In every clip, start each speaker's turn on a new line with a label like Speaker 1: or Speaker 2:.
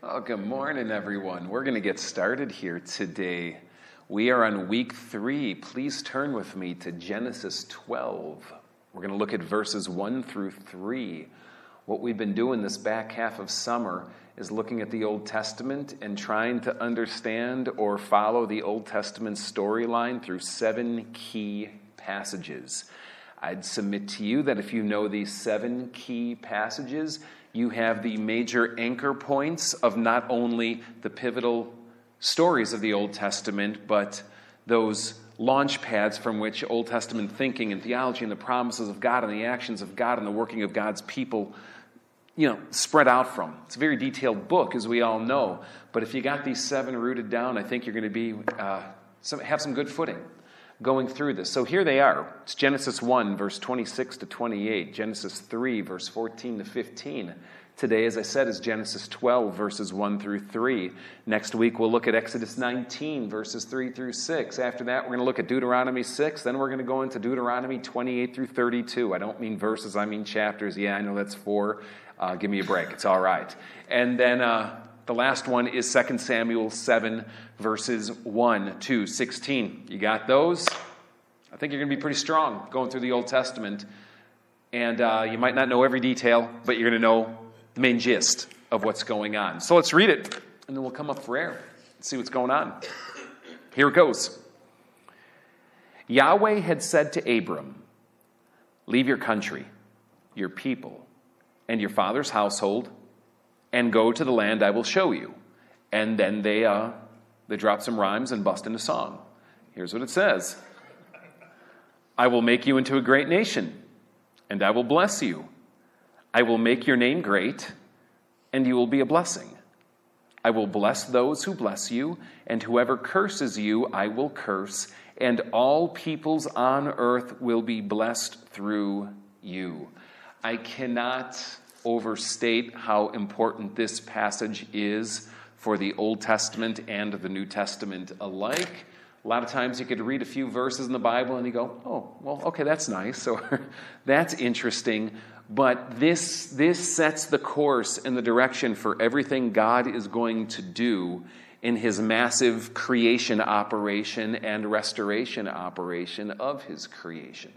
Speaker 1: Well, good morning, everyone. We're going to get started here today. We are on week three. Please turn with me to Genesis 12. We're going to look at verses 1 through 3. What we've been doing this back half of summer is looking at the Old Testament and trying to understand or follow the Old Testament storyline through seven key passages. I'd submit to you that if you know these seven key passages, you have the major anchor points of not only the pivotal stories of the Old Testament, but those launch pads from which Old Testament thinking and theology and the promises of God and the actions of God and the working of God's people, you know, spread out from. It's a very detailed book, as we all know. But if you got these seven rooted down, I think you're going to be uh, some, have some good footing going through this. So here they are. It's Genesis 1, verse 26 to 28, Genesis 3, verse 14 to 15. Today, as I said, is Genesis 12, verses 1 through 3. Next week, we'll look at Exodus 19, verses 3 through 6. After that, we're going to look at Deuteronomy 6. Then we're going to go into Deuteronomy 28 through 32. I don't mean verses, I mean chapters. Yeah, I know that's four. Uh, give me a break. It's all right. And then uh, the last one is 2 Samuel 7, verses 1 to 16. You got those? I think you're going to be pretty strong going through the Old Testament. And uh, you might not know every detail, but you're going to know the main gist of what's going on. So let's read it, and then we'll come up for air and see what's going on. Here it goes. Yahweh had said to Abram, Leave your country, your people, and your father's household, and go to the land I will show you. And then they, uh, they drop some rhymes and bust into song. Here's what it says I will make you into a great nation, and I will bless you I will make your name great, and you will be a blessing. I will bless those who bless you, and whoever curses you, I will curse, and all peoples on earth will be blessed through you. I cannot overstate how important this passage is for the Old Testament and the New Testament alike. A lot of times you could read a few verses in the Bible and you go, oh, well, okay, that's nice. So that's interesting. But this, this sets the course and the direction for everything God is going to do in his massive creation operation and restoration operation of his creation.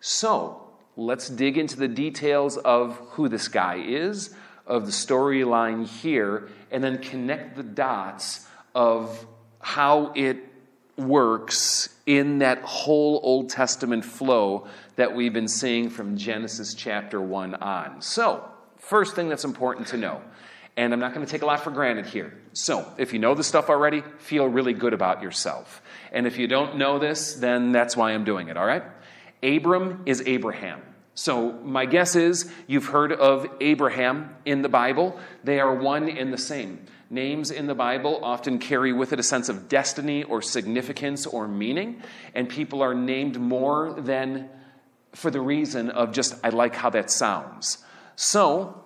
Speaker 1: So, let's dig into the details of who this guy is, of the storyline here, and then connect the dots of how it works in that whole Old Testament flow that we've been seeing from Genesis chapter 1 on. So, first thing that's important to know, and I'm not going to take a lot for granted here. So, if you know this stuff already, feel really good about yourself. And if you don't know this, then that's why I'm doing it, all right? Abram is Abraham. So, my guess is you've heard of Abraham in the Bible. They are one and the same. Names in the Bible often carry with it a sense of destiny or significance or meaning, and people are named more than for the reason of just, I like how that sounds. So,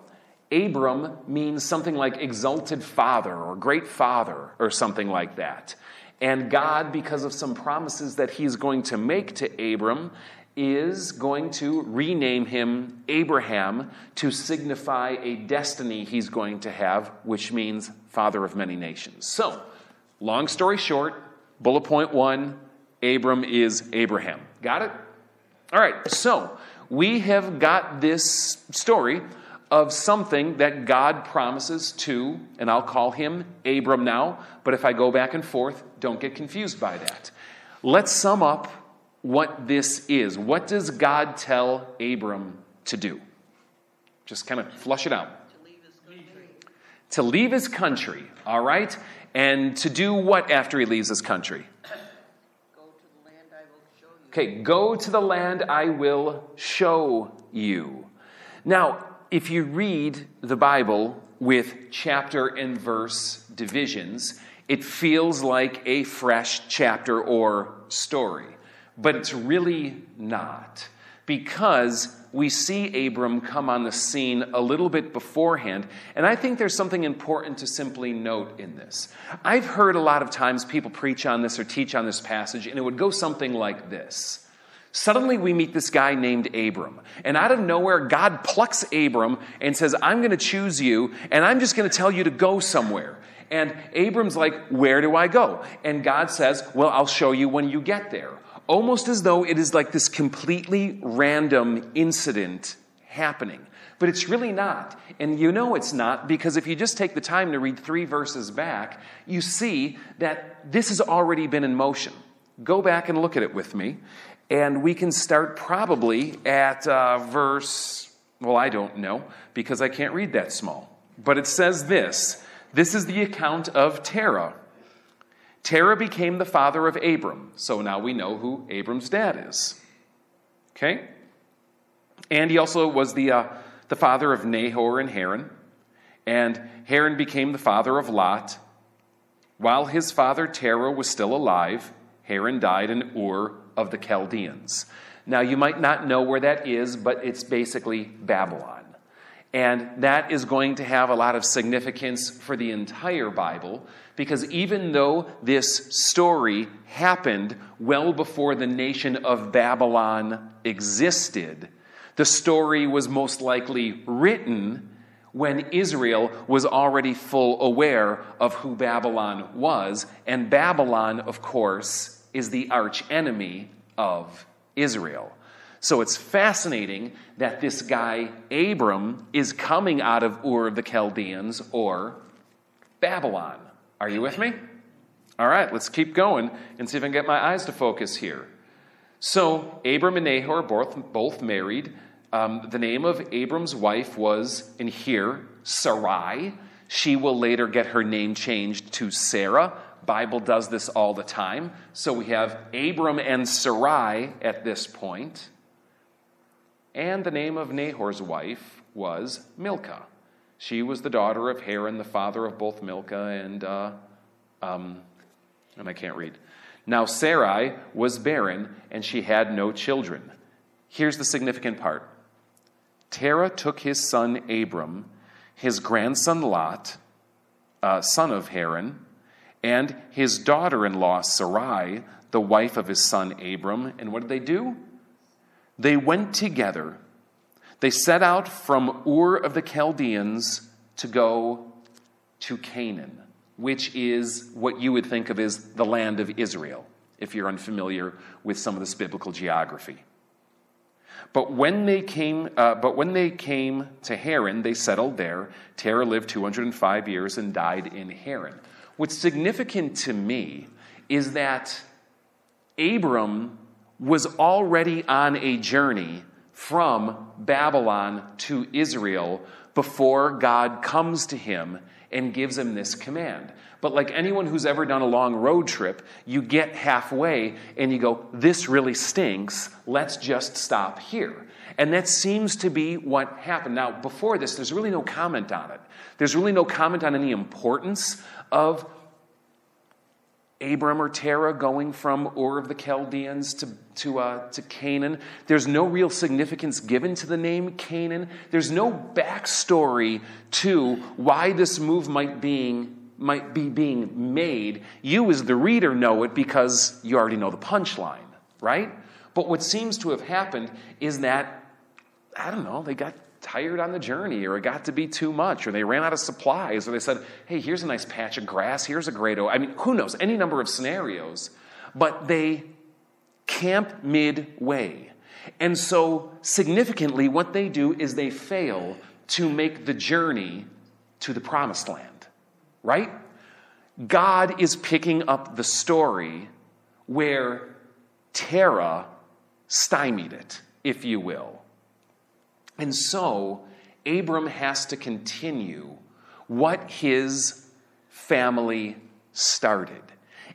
Speaker 1: Abram means something like exalted father or great father or something like that. And God, because of some promises that He's going to make to Abram, is going to rename him Abraham to signify a destiny he's going to have, which means father of many nations. So, long story short, bullet point one Abram is Abraham. Got it? All right, so we have got this story of something that God promises to, and I'll call him Abram now, but if I go back and forth, don't get confused by that. Let's sum up what this is. What does God tell Abram to do? Just kind of flush it out. To leave his country. To leave his country, all right? And to do what after he leaves his country? Okay, go to the land I will show you. Now, if you read the Bible with chapter and verse divisions, it feels like a fresh chapter or story. But it's really not because we see Abram come on the scene a little bit beforehand. And I think there's something important to simply note in this. I've heard a lot of times people preach on this or teach on this passage, and it would go something like this Suddenly, we meet this guy named Abram. And out of nowhere, God plucks Abram and says, I'm going to choose you, and I'm just going to tell you to go somewhere. And Abram's like, Where do I go? And God says, Well, I'll show you when you get there. Almost as though it is like this completely random incident happening. But it's really not. And you know it's not because if you just take the time to read three verses back, you see that this has already been in motion. Go back and look at it with me. And we can start probably at uh, verse, well, I don't know because I can't read that small. But it says this this is the account of Terah. Terah became the father of Abram. So now we know who Abram's dad is. Okay? And he also was the, uh, the father of Nahor and Haran. And Haran became the father of Lot. While his father Terah was still alive, Haran died in Ur of the Chaldeans. Now, you might not know where that is, but it's basically Babylon. And that is going to have a lot of significance for the entire Bible because even though this story happened well before the nation of Babylon existed, the story was most likely written when Israel was already full aware of who Babylon was. And Babylon, of course, is the arch enemy of Israel. So it's fascinating that this guy, Abram, is coming out of Ur of the Chaldeans or Babylon. Are you with me? All right, let's keep going and see if I can get my eyes to focus here. So, Abram and Nahor both, both married. Um, the name of Abram's wife was, in here, Sarai. She will later get her name changed to Sarah. Bible does this all the time. So we have Abram and Sarai at this point. And the name of Nahor's wife was Milcah. She was the daughter of Haran, the father of both Milcah and, uh, um, and I can't read. Now Sarai was barren, and she had no children. Here's the significant part Terah took his son Abram, his grandson Lot, uh, son of Haran, and his daughter in law Sarai, the wife of his son Abram. And what did they do? They went together. They set out from Ur of the Chaldeans to go to Canaan, which is what you would think of as the land of Israel, if you're unfamiliar with some of this biblical geography. But when they came, uh, but when they came to Haran, they settled there. Terah lived 205 years and died in Haran. What's significant to me is that Abram was already on a journey from Babylon to Israel before God comes to him and gives him this command. But like anyone who's ever done a long road trip, you get halfway and you go, This really stinks. Let's just stop here. And that seems to be what happened. Now, before this, there's really no comment on it. There's really no comment on any importance of Abram or Terah going from Ur of the Chaldeans to, to, uh, to Canaan. There's no real significance given to the name Canaan. There's no backstory to why this move might, being, might be being made. You, as the reader, know it because you already know the punchline, right? But what seems to have happened is that, I don't know, they got tired on the journey, or it got to be too much, or they ran out of supplies, or they said, hey, here's a nice patch of grass, here's a great oak. I mean, who knows? Any number of scenarios. But they camp midway. And so, significantly, what they do is they fail to make the journey to the promised land, right? God is picking up the story where Terah stymied it, if you will. And so, Abram has to continue what his family started.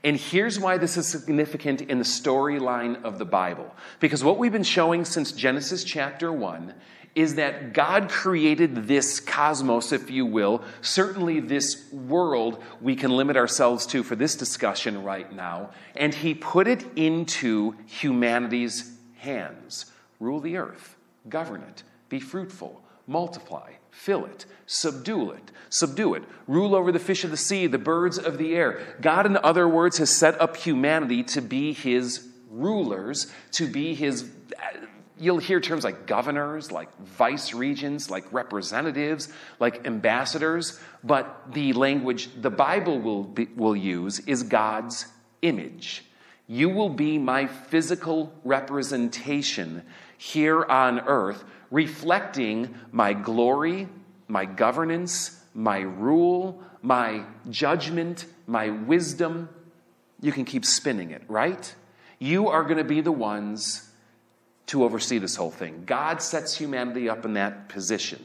Speaker 1: And here's why this is significant in the storyline of the Bible. Because what we've been showing since Genesis chapter 1 is that God created this cosmos, if you will, certainly this world we can limit ourselves to for this discussion right now, and He put it into humanity's hands. Rule the earth, govern it, be fruitful, multiply, fill it, subdue it, subdue it, rule over the fish of the sea, the birds of the air. God, in other words, has set up humanity to be his rulers, to be his. You'll hear terms like governors, like vice regents, like representatives, like ambassadors, but the language the Bible will, be, will use is God's image. You will be my physical representation here on earth, reflecting my glory, my governance, my rule, my judgment, my wisdom. You can keep spinning it, right? You are going to be the ones to oversee this whole thing. God sets humanity up in that position.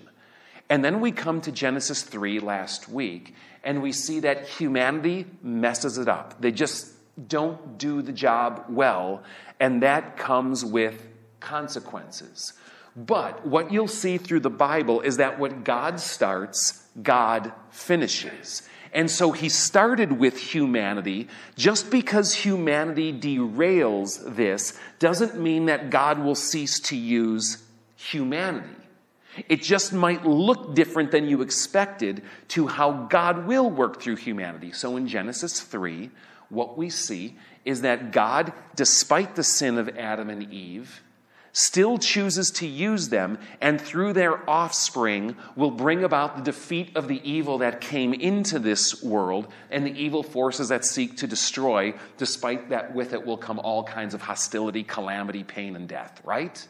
Speaker 1: And then we come to Genesis 3 last week, and we see that humanity messes it up. They just don't do the job well, and that comes with consequences. But what you'll see through the Bible is that what God starts, God finishes. And so he started with humanity. Just because humanity derails this doesn't mean that God will cease to use humanity. It just might look different than you expected to how God will work through humanity. So in Genesis 3, what we see is that God, despite the sin of Adam and Eve, still chooses to use them, and through their offspring will bring about the defeat of the evil that came into this world and the evil forces that seek to destroy, despite that with it will come all kinds of hostility, calamity, pain, and death, right?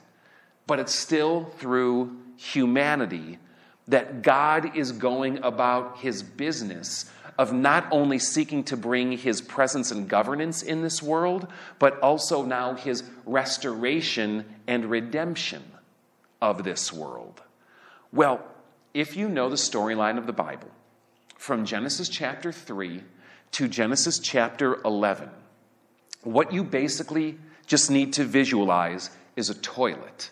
Speaker 1: But it's still through humanity that God is going about his business of not only seeking to bring his presence and governance in this world, but also now his restoration and redemption of this world. Well, if you know the storyline of the Bible, from Genesis chapter 3 to Genesis chapter 11, what you basically just need to visualize is a toilet.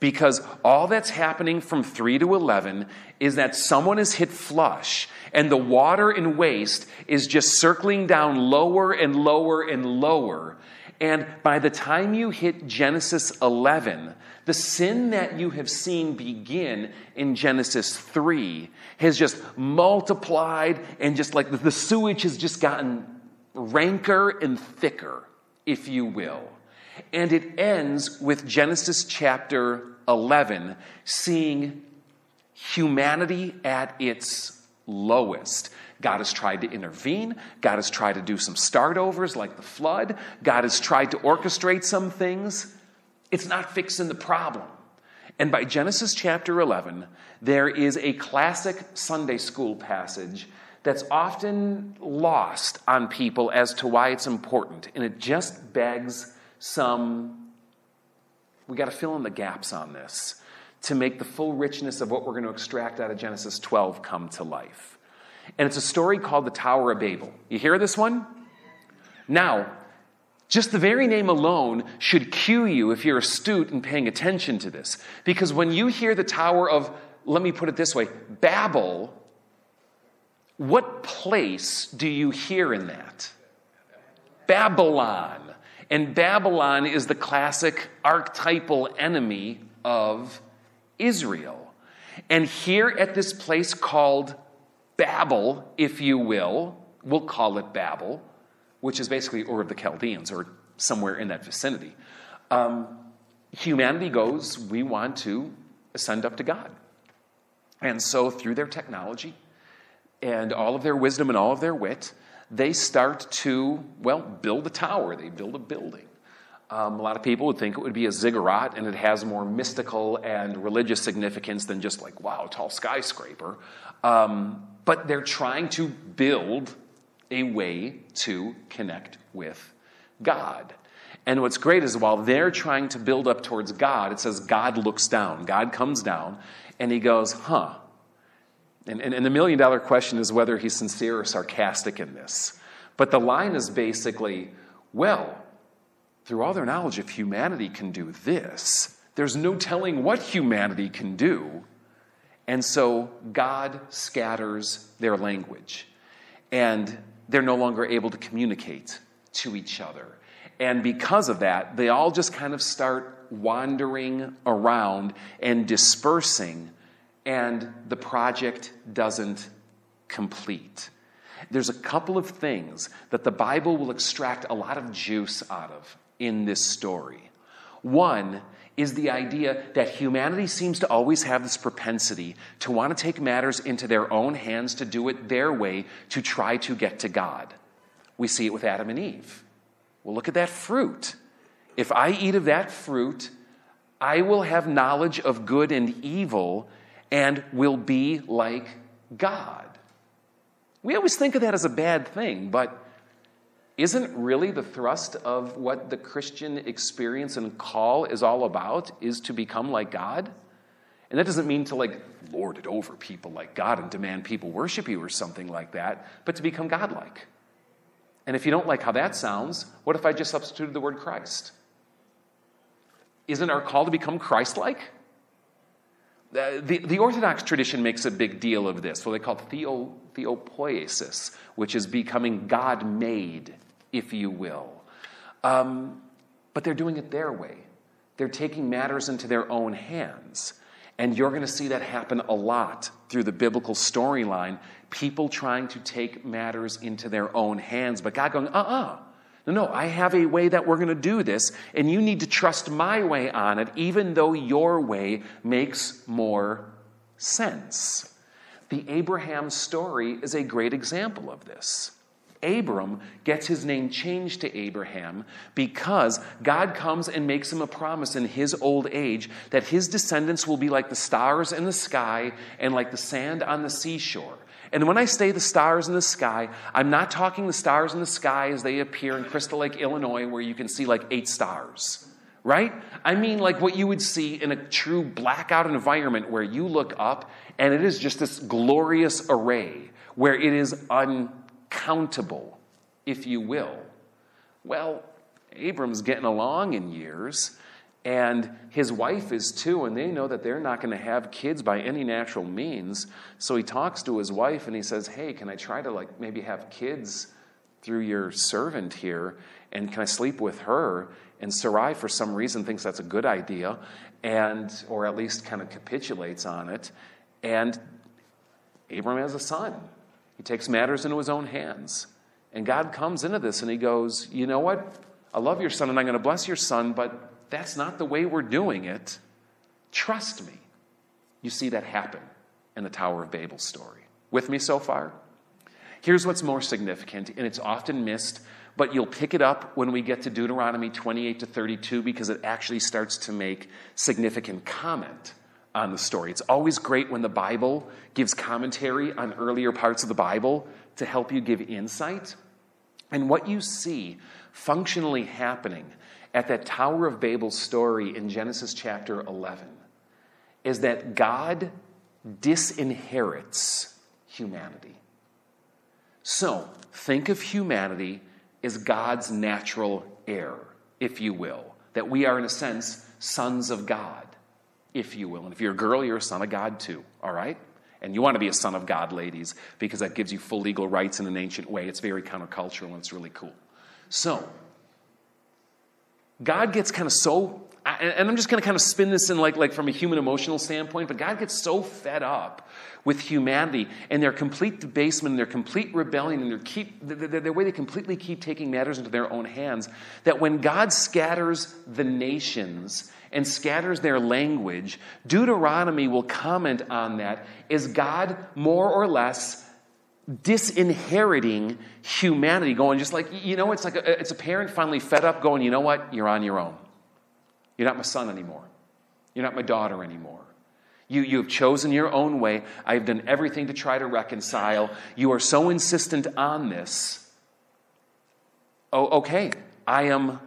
Speaker 1: Because all that's happening from 3 to 11 is that someone is hit flush and the water and waste is just circling down lower and lower and lower. And by the time you hit Genesis 11, the sin that you have seen begin in Genesis 3 has just multiplied, and just like the sewage has just gotten ranker and thicker, if you will. And it ends with Genesis chapter 11 seeing humanity at its lowest. God has tried to intervene. God has tried to do some start overs like the flood. God has tried to orchestrate some things. It's not fixing the problem. And by Genesis chapter 11, there is a classic Sunday school passage that's often lost on people as to why it's important. And it just begs some, we got to fill in the gaps on this to make the full richness of what we're going to extract out of Genesis 12 come to life. And it's a story called the Tower of Babel. You hear this one? Now, just the very name alone should cue you if you're astute and paying attention to this. Because when you hear the Tower of, let me put it this way, Babel, what place do you hear in that? Babylon. And Babylon is the classic archetypal enemy of Israel. And here at this place called Babel, if you will, we'll call it Babel, which is basically Ur of the Chaldeans or somewhere in that vicinity, um, humanity goes, we want to ascend up to God. And so, through their technology and all of their wisdom and all of their wit, they start to, well, build a tower, they build a building. Um, a lot of people would think it would be a ziggurat and it has more mystical and religious significance than just like, wow, tall skyscraper. Um, but they're trying to build a way to connect with God. And what's great is while they're trying to build up towards God, it says God looks down. God comes down and he goes, huh. And, and, and the million dollar question is whether he's sincere or sarcastic in this. But the line is basically, well, through all their knowledge, if humanity can do this, there's no telling what humanity can do. And so God scatters their language, and they're no longer able to communicate to each other. And because of that, they all just kind of start wandering around and dispersing, and the project doesn't complete. There's a couple of things that the Bible will extract a lot of juice out of in this story. One is the idea that humanity seems to always have this propensity to want to take matters into their own hands, to do it their way, to try to get to God. We see it with Adam and Eve. Well, look at that fruit. If I eat of that fruit, I will have knowledge of good and evil and will be like God. We always think of that as a bad thing, but isn't really the thrust of what the Christian experience and call is all about is to become like God? And that doesn't mean to like lord it over people like God and demand people worship you or something like that, but to become godlike. And if you don't like how that sounds, what if I just substituted the word Christ? Isn't our call to become Christ like? Uh, the, the Orthodox tradition makes a big deal of this, what they call theo, theopoiesis, which is becoming God made if you will. Um, but they're doing it their way. They're taking matters into their own hands. And you're going to see that happen a lot through the biblical storyline. People trying to take matters into their own hands, but God going, uh uh-uh. uh No, no, I have a way that we're going to do this, and you need to trust my way on it, even though your way makes more sense. The Abraham story is a great example of this. Abram gets his name changed to Abraham because God comes and makes him a promise in his old age that his descendants will be like the stars in the sky and like the sand on the seashore. And when I say the stars in the sky, I'm not talking the stars in the sky as they appear in Crystal Lake, Illinois, where you can see like eight stars, right? I mean, like what you would see in a true blackout environment where you look up and it is just this glorious array where it is un accountable, if you will. Well, Abram's getting along in years, and his wife is too, and they know that they're not going to have kids by any natural means. So he talks to his wife and he says, Hey, can I try to like maybe have kids through your servant here? And can I sleep with her? And Sarai, for some reason, thinks that's a good idea, and or at least kind of capitulates on it. And Abram has a son. He takes matters into his own hands. And God comes into this and he goes, You know what? I love your son and I'm going to bless your son, but that's not the way we're doing it. Trust me. You see that happen in the Tower of Babel story. With me so far? Here's what's more significant, and it's often missed, but you'll pick it up when we get to Deuteronomy 28 to 32 because it actually starts to make significant comment on the story. It's always great when the Bible gives commentary on earlier parts of the Bible to help you give insight. And what you see functionally happening at that Tower of Babel story in Genesis chapter 11 is that God disinherits humanity. So, think of humanity as God's natural heir, if you will, that we are, in a sense, sons of God if you will. And if you're a girl, you're a son of God too, all right? And you want to be a son of God, ladies, because that gives you full legal rights in an ancient way. It's very countercultural and it's really cool. So, God gets kind of so, and I'm just going to kind of spin this in like, like from a human emotional standpoint, but God gets so fed up with humanity and their complete debasement and their complete rebellion and their, keep, their, their way they completely keep taking matters into their own hands that when God scatters the nations and scatters their language, Deuteronomy will comment on that. Is God more or less disinheriting humanity, going just like, you know, it's like a, it's a parent finally fed up going, you know what, you're on your own. You're not my son anymore. You're not my daughter anymore. You, you have chosen your own way. I have done everything to try to reconcile. You are so insistent on this. Oh, okay. I am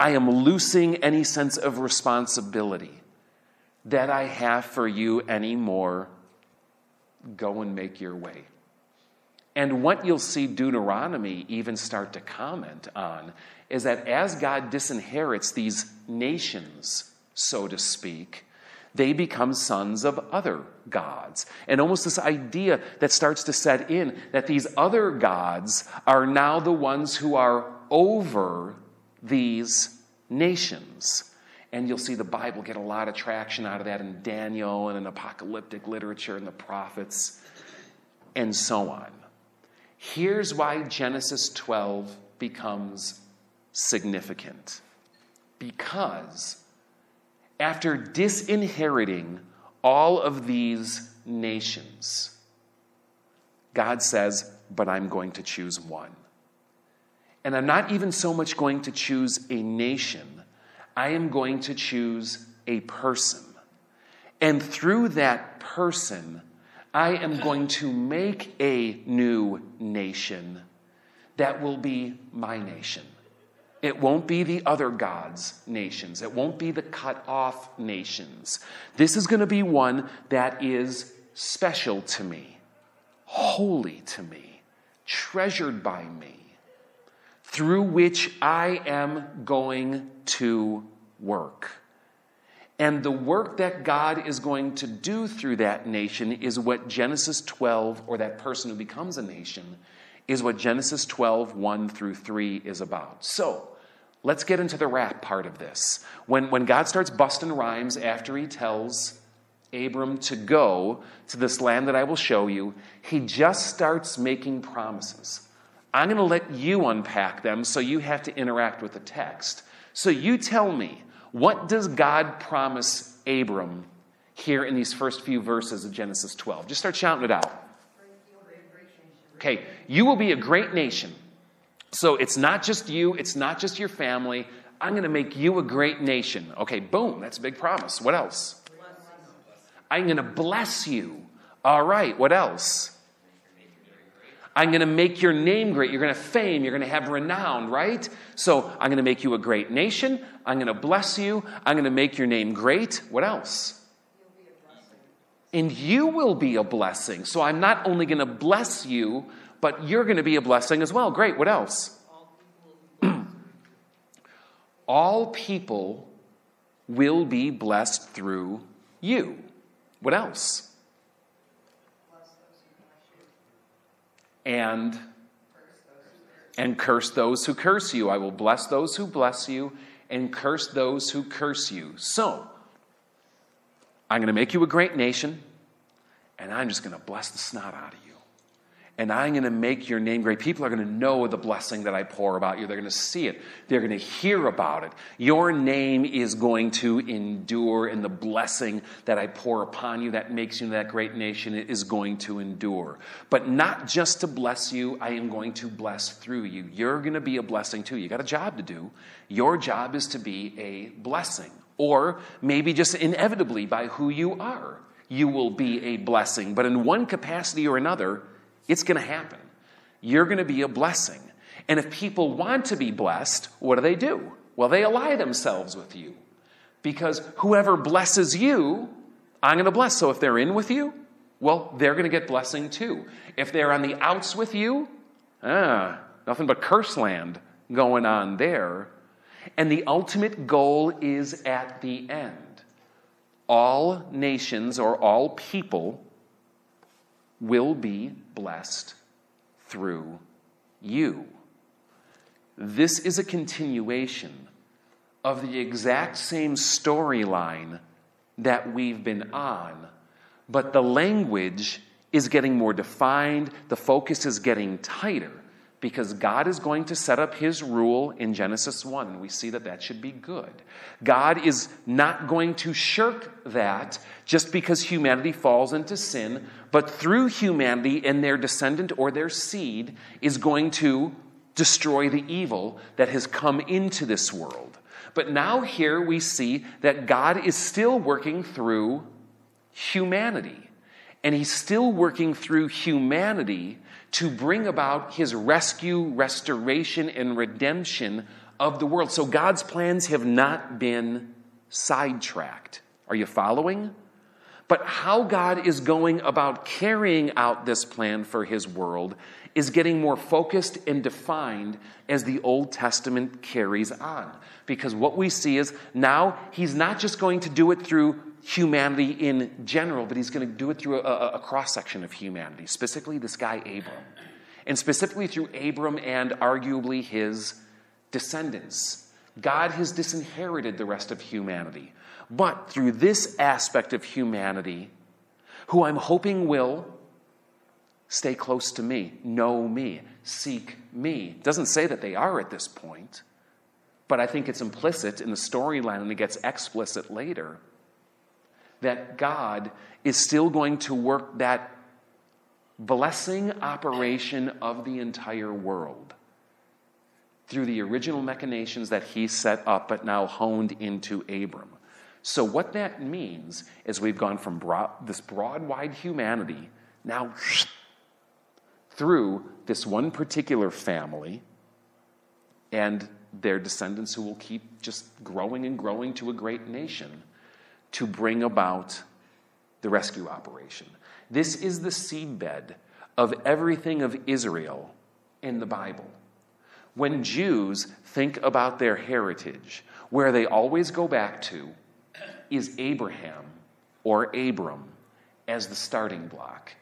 Speaker 1: I am losing any sense of responsibility that I have for you anymore. Go and make your way. And what you'll see Deuteronomy even start to comment on is that as God disinherits these nations, so to speak, they become sons of other gods. And almost this idea that starts to set in that these other gods are now the ones who are over these nations. And you'll see the Bible get a lot of traction out of that in Daniel and in apocalyptic literature and the prophets and so on. Here's why Genesis 12 becomes significant. Because after disinheriting all of these nations, God says, But I'm going to choose one. And I'm not even so much going to choose a nation, I am going to choose a person. And through that person, I am going to make a new nation that will be my nation. It won't be the other gods' nations. It won't be the cut off nations. This is going to be one that is special to me, holy to me, treasured by me, through which I am going to work. And the work that God is going to do through that nation is what Genesis 12, or that person who becomes a nation, is what Genesis 12, 1 through 3 is about. So, let's get into the rap part of this. When, when God starts busting rhymes after he tells Abram to go to this land that I will show you, he just starts making promises. I'm going to let you unpack them so you have to interact with the text. So you tell me, what does God promise Abram here in these first few verses of Genesis 12? Just start shouting it out. Okay, you will be a great nation. So it's not just you, it's not just your family. I'm going to make you a great nation. Okay, boom, that's a big promise. What else? I'm going to bless you. All right, what else? I'm going to make your name great. You're going to fame. You're going to have renown, right? So I'm going to make you a great nation. I'm going to bless you. I'm going to make your name great. What else? And you will be a blessing. So I'm not only going to bless you, but you're going to be a blessing as well. Great. What else? All people will be blessed through you. What else? And and curse those who curse you. I will bless those who bless you and curse those who curse you. So, I'm going to make you a great nation, and I'm just going to bless the snot out of you and I'm going to make your name great. People are going to know the blessing that I pour about you. They're going to see it, they're going to hear about it. Your name is going to endure, and the blessing that I pour upon you that makes you that great nation is going to endure. But not just to bless you, I am going to bless through you. You're going to be a blessing too. You got a job to do. Your job is to be a blessing, or maybe just inevitably by who you are. You will be a blessing. But in one capacity or another, it's going to happen. You're going to be a blessing. And if people want to be blessed, what do they do? Well, they ally themselves with you. Because whoever blesses you, I'm going to bless. So if they're in with you, well, they're going to get blessing too. If they're on the outs with you, ah, nothing but curse land going on there. And the ultimate goal is at the end. All nations or all people will be blessed through you. This is a continuation of the exact same storyline that we've been on, but the language is getting more defined, the focus is getting tighter because God is going to set up his rule in Genesis 1, and we see that that should be good. God is not going to shirk that just because humanity falls into sin, but through humanity and their descendant or their seed is going to destroy the evil that has come into this world. But now here we see that God is still working through humanity. And he's still working through humanity to bring about his rescue, restoration, and redemption of the world. So God's plans have not been sidetracked. Are you following? But how God is going about carrying out this plan for his world is getting more focused and defined as the Old Testament carries on. Because what we see is now he's not just going to do it through humanity in general, but he's going to do it through a, a cross section of humanity, specifically this guy Abram. And specifically through Abram and arguably his descendants. God has disinherited the rest of humanity. But through this aspect of humanity, who I'm hoping will stay close to me, know me, seek me. Doesn't say that they are at this point, but I think it's implicit in the storyline and it gets explicit later that God is still going to work that blessing operation of the entire world through the original machinations that he set up but now honed into Abram. So, what that means is we've gone from broad, this broad, wide humanity now through this one particular family and their descendants who will keep just growing and growing to a great nation to bring about the rescue operation. This is the seedbed of everything of Israel in the Bible. When Jews think about their heritage, where they always go back to is Abraham or Abram as the starting block.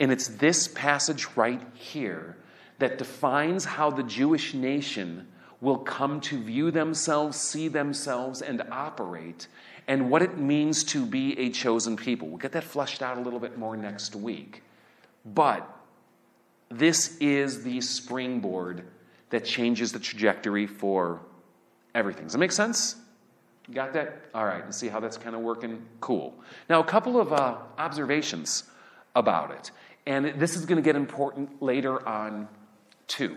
Speaker 1: And it's this passage right here that defines how the Jewish nation will come to view themselves, see themselves, and operate, and what it means to be a chosen people. We'll get that fleshed out a little bit more next week. But this is the springboard that changes the trajectory for everything. Does that make sense? Got that? All right, and see how that's kind of working? Cool. Now, a couple of uh, observations about it. And this is going to get important later on, too.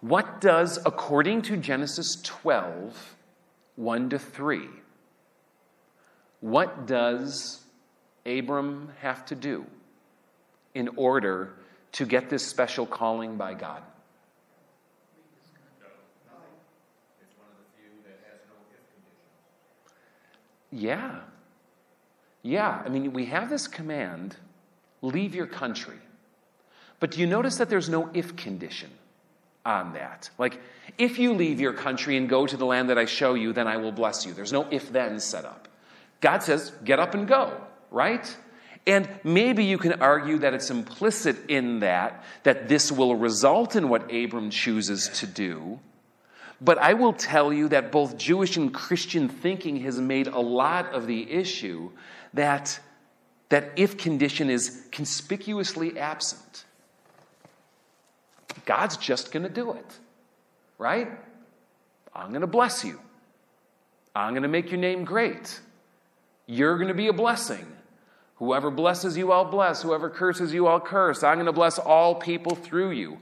Speaker 1: What does, according to Genesis 12, 1 to 3, what does Abram have to do in order to get this special calling by God? Yeah. Yeah. I mean, we have this command leave your country. But do you notice that there's no if condition on that? Like, if you leave your country and go to the land that I show you, then I will bless you. There's no if then set up. God says, get up and go, right? And maybe you can argue that it's implicit in that, that this will result in what Abram chooses to do. But I will tell you that both Jewish and Christian thinking has made a lot of the issue that that if condition is conspicuously absent. God's just going to do it, right? I'm going to bless you. I'm going to make your name great. You're going to be a blessing. Whoever blesses you, I'll bless. Whoever curses you, I'll curse. I'm going to bless all people through you.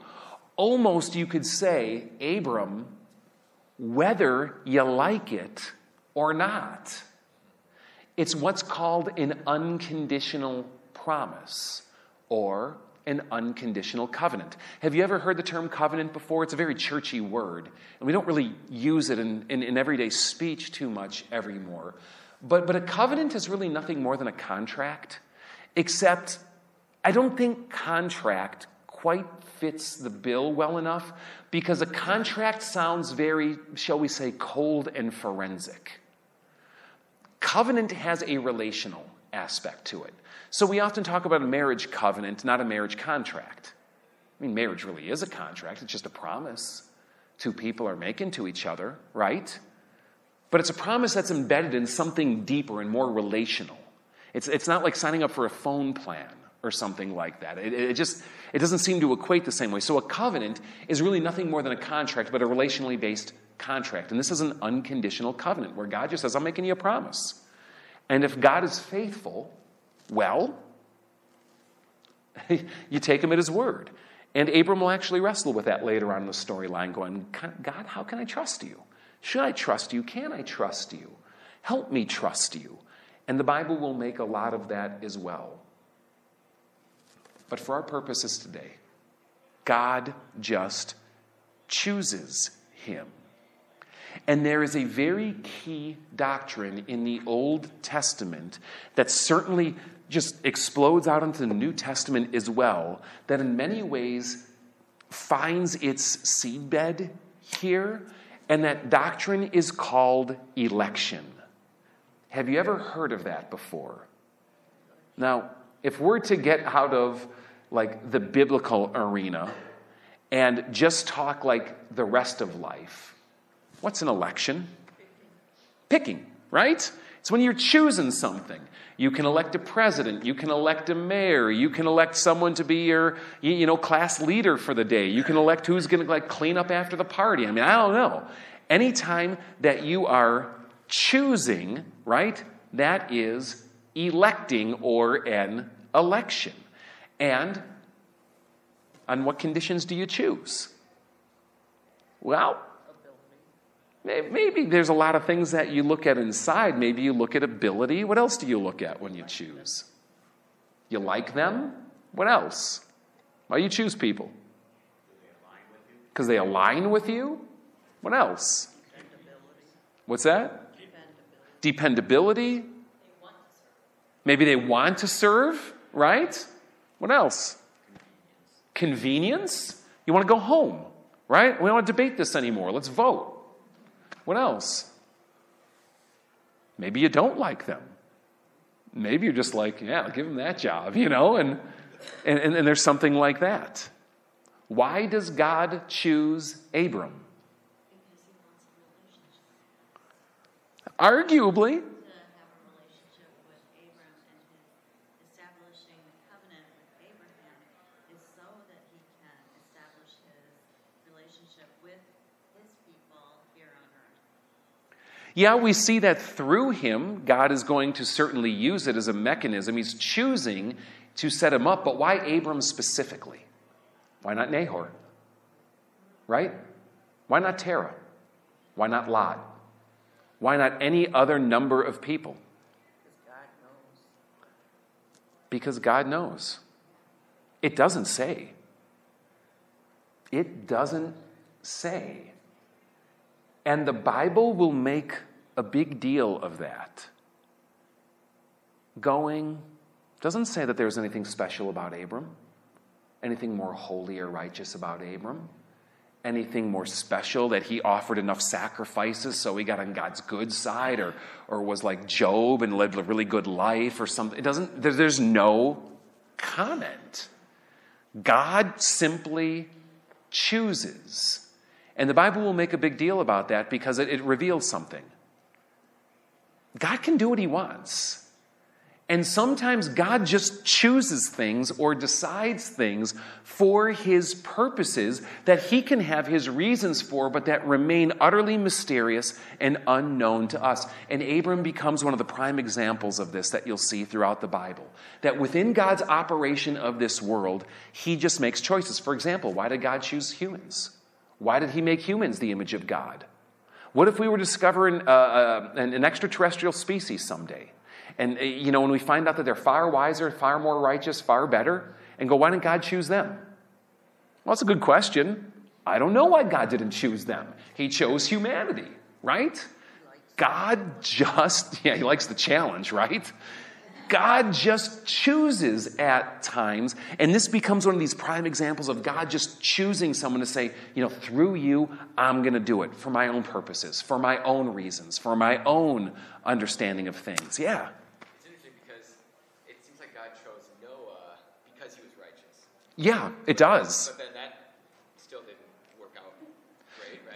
Speaker 1: Almost you could say, Abram, whether you like it or not. It's what's called an unconditional promise or an unconditional covenant. Have you ever heard the term covenant before? It's a very churchy word, and we don't really use it in, in, in everyday speech too much anymore. But, but a covenant is really nothing more than a contract, except I don't think contract quite fits the bill well enough because a contract sounds very, shall we say, cold and forensic. Covenant has a relational aspect to it. So we often talk about a marriage covenant, not a marriage contract. I mean, marriage really is a contract, it's just a promise two people are making to each other, right? But it's a promise that's embedded in something deeper and more relational. It's, it's not like signing up for a phone plan or something like that. It, it, just it doesn't seem to equate the same way. So a covenant is really nothing more than a contract, but a relationally based contract. And this is an unconditional covenant where God just says, I'm making you a promise. And if God is faithful, well, you take him at his word. And Abram will actually wrestle with that later on in the storyline, going, God, how can I trust you? Should I trust you? Can I trust you? Help me trust you. And the Bible will make a lot of that as well. But for our purposes today, God just chooses him. And there is a very key doctrine in the Old Testament that certainly just explodes out into the New Testament as well, that in many ways finds its seedbed here, and that doctrine is called election. Have you ever heard of that before? Now, if we're to get out of like the biblical arena and just talk like the rest of life, What's an election? Picking, right? It's when you're choosing something. You can elect a president. You can elect a mayor. You can elect someone to be your, you know, class leader for the day. You can elect who's going to like clean up after the party. I mean, I don't know. Anytime that you are choosing, right, that is electing or an election. And on what conditions do you choose? Well, Eh, maybe there's a lot of things that you look at inside. Maybe you look at ability. What else do you look at when you choose? You like them? What else? Why you choose people? Because they align with you? What else? What's that? Dependability. Maybe they want to serve, right? What else? Convenience. You want to go home, right? We don't want to debate this anymore. Let's vote. What else? Maybe you don't like them. Maybe you're just like, yeah, I'll give them that job, you know, and, and, and there's something like that. Why does God choose Abram? Arguably, Yeah, we see that through him, God is going to certainly use it as a mechanism. He's choosing to set him up, but why Abram specifically? Why not Nahor? Right? Why not Terah? Why not Lot? Why not any other number of people? Because God knows. It doesn't say. It doesn't say. And the Bible will make a big deal of that. Going doesn't say that there's anything special about Abram, anything more holy or righteous about Abram, anything more special that he offered enough sacrifices so he got on God's good side or, or was like Job and lived a really good life or something. It doesn't, there's no comment. God simply chooses. And the Bible will make a big deal about that because it, it reveals something. God can do what He wants. And sometimes God just chooses things or decides things for His purposes that He can have His reasons for, but that remain utterly mysterious and unknown to us. And Abram becomes one of the prime examples of this that you'll see throughout the Bible. That within God's operation of this world, He just makes choices. For example, why did God choose humans? Why did He make humans the image of God? What if we were discovering uh, uh, an, extraterrestrial species someday? And, uh, you know, when we find out that they're far wiser, far more righteous, far better, and go, why didn't God choose them? Well, that's a good question. I don't know why God didn't choose them. He chose humanity, right? God just, yeah, he likes the challenge, right? God just chooses at times. And this becomes one of these prime examples of God just choosing someone to say, you know, through you, I'm going to do it for my own purposes, for my own reasons, for my own understanding of things. Yeah.
Speaker 2: It's interesting because it seems like God chose Noah because he was righteous.
Speaker 1: Yeah, it does.
Speaker 2: But then that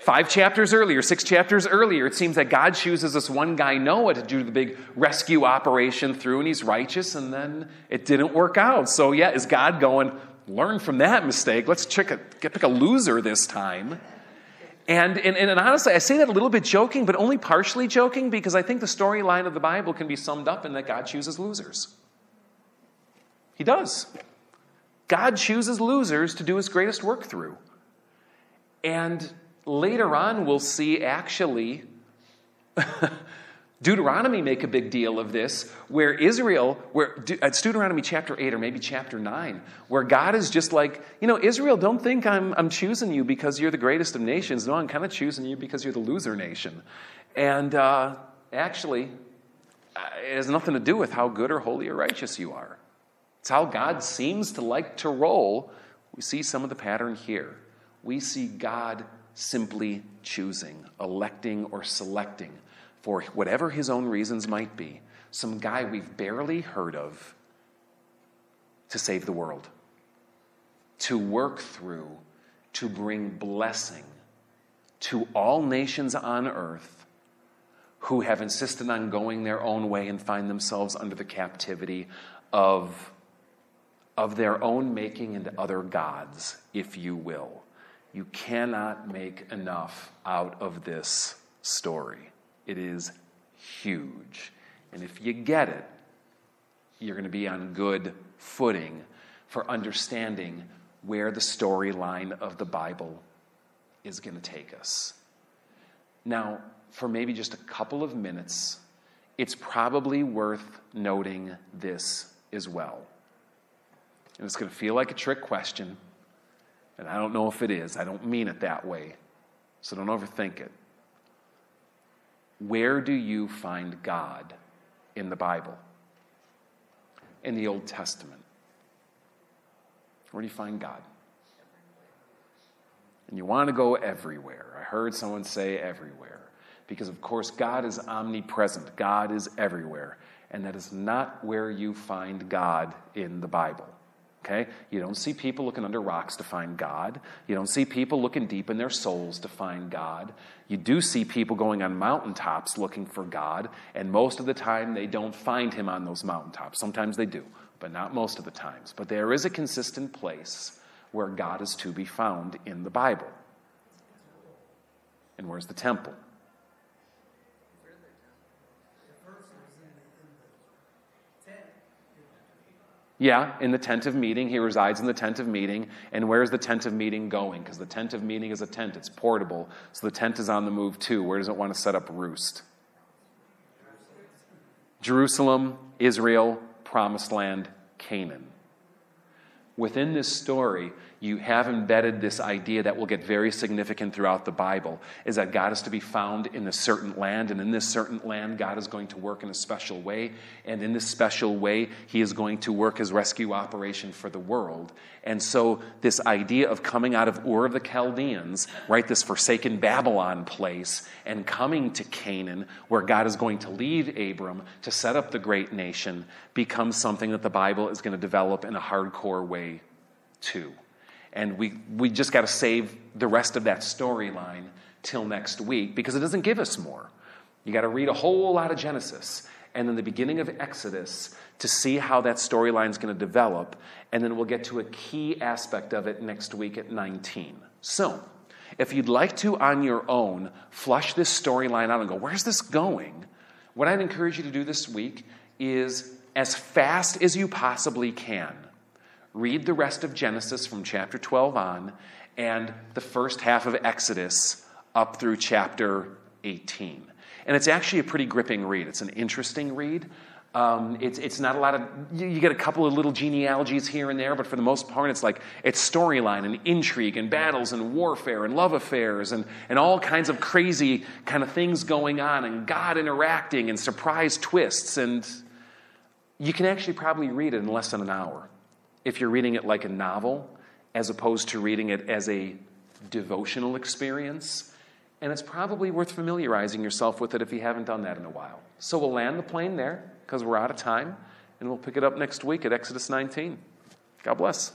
Speaker 1: Five chapters earlier, six chapters earlier, it seems that God chooses this one guy, Noah, to do the big rescue operation through, and he's righteous, and then it didn't work out. So, yeah, is God going, learn from that mistake? Let's pick a, pick a loser this time. And, and, and honestly, I say that a little bit joking, but only partially joking, because I think the storyline of the Bible can be summed up in that God chooses losers. He does. God chooses losers to do his greatest work through. And later on, we'll see actually Deuteronomy make a big deal of this, where Israel, where it's Deuteronomy chapter 8 or maybe chapter 9, where God is just like, you know, Israel, don't think I'm, I'm choosing you because you're the greatest of nations. No, I'm kind of choosing you because you're the loser nation. And uh, actually, uh, it has nothing to do with how good or holy or righteous you are. It's how God seems to like to roll. We see some of the pattern here. We see God simply choosing, electing, or selecting for whatever his own reasons might be, some guy we've barely heard of to save the world, to work through, to bring blessing to all nations on earth who have insisted on going their own way and find themselves under the captivity of, of their own making and other gods, if you will. You cannot make enough out of this story. It is huge. And if you get it, you're going to be on good footing for understanding where the storyline of the Bible is going to take us. Now, for maybe just a couple of minutes, it's probably worth noting this as well. And it's going to feel like a trick question, and I don't know if it is. I don't mean it that way, so don't overthink it. Where do you find God in the Bible? In the Old Testament. Where do you find God? And you want to go everywhere. I heard someone say everywhere. Because, of course, God is omnipresent, God is everywhere. And that is not where you find God in the Bible. Okay? You don't see people looking under rocks to find God. You don't see people looking deep in their souls to find God. You do see people going on mountaintops looking for God, and most of the time they don't find Him on those mountaintops. Sometimes they do, but not most of the times. But there is a consistent place where God is to be found in the Bible. And where's the temple? Yeah, in the tent of meeting. He resides in the tent of meeting. And where's the tent of meeting going? Because the tent of meeting is a tent, it's portable. So the tent is on the move too. Where does it want to set up roost? Jerusalem, Israel, Promised Land, Canaan. Within this story, you have embedded this idea that will get very significant throughout the Bible is that God is to be found in a certain land, and in this certain land, God is going to work in a special way. And in this special way, He is going to work His rescue operation for the world. And so, this idea of coming out of Ur of the Chaldeans, right, this forsaken Babylon place, and coming to Canaan, where God is going to lead Abram to set up the great nation, becomes something that the Bible is going to develop in a hardcore way, too. And we, we just got to save the rest of that storyline till next week because it doesn't give us more. You got to read a whole lot of Genesis and then the beginning of Exodus to see how that storyline is going to develop. And then we'll get to a key aspect of it next week at 19. So, if you'd like to, on your own, flush this storyline out and go, where's this going? What I'd encourage you to do this week is, as fast as you possibly can, read the rest of Genesis from chapter 12 on and the first half of Exodus up through chapter 18. And it's actually a pretty gripping read. It's an interesting read. Um, it's, it's not a lot of, you, you, get a couple of little genealogies here and there, but for the most part, it's like, it's storyline and intrigue and battles and warfare and love affairs and, and all kinds of crazy kind of things going on and God interacting and surprise twists. And you can actually probably read it in less than an hour if you're reading it like a novel as opposed to reading it as a devotional experience. And it's probably worth familiarizing yourself with it if you haven't done that in a while. So we'll land the plane there because we're out of time, and we'll pick it up next week at Exodus 19. God bless.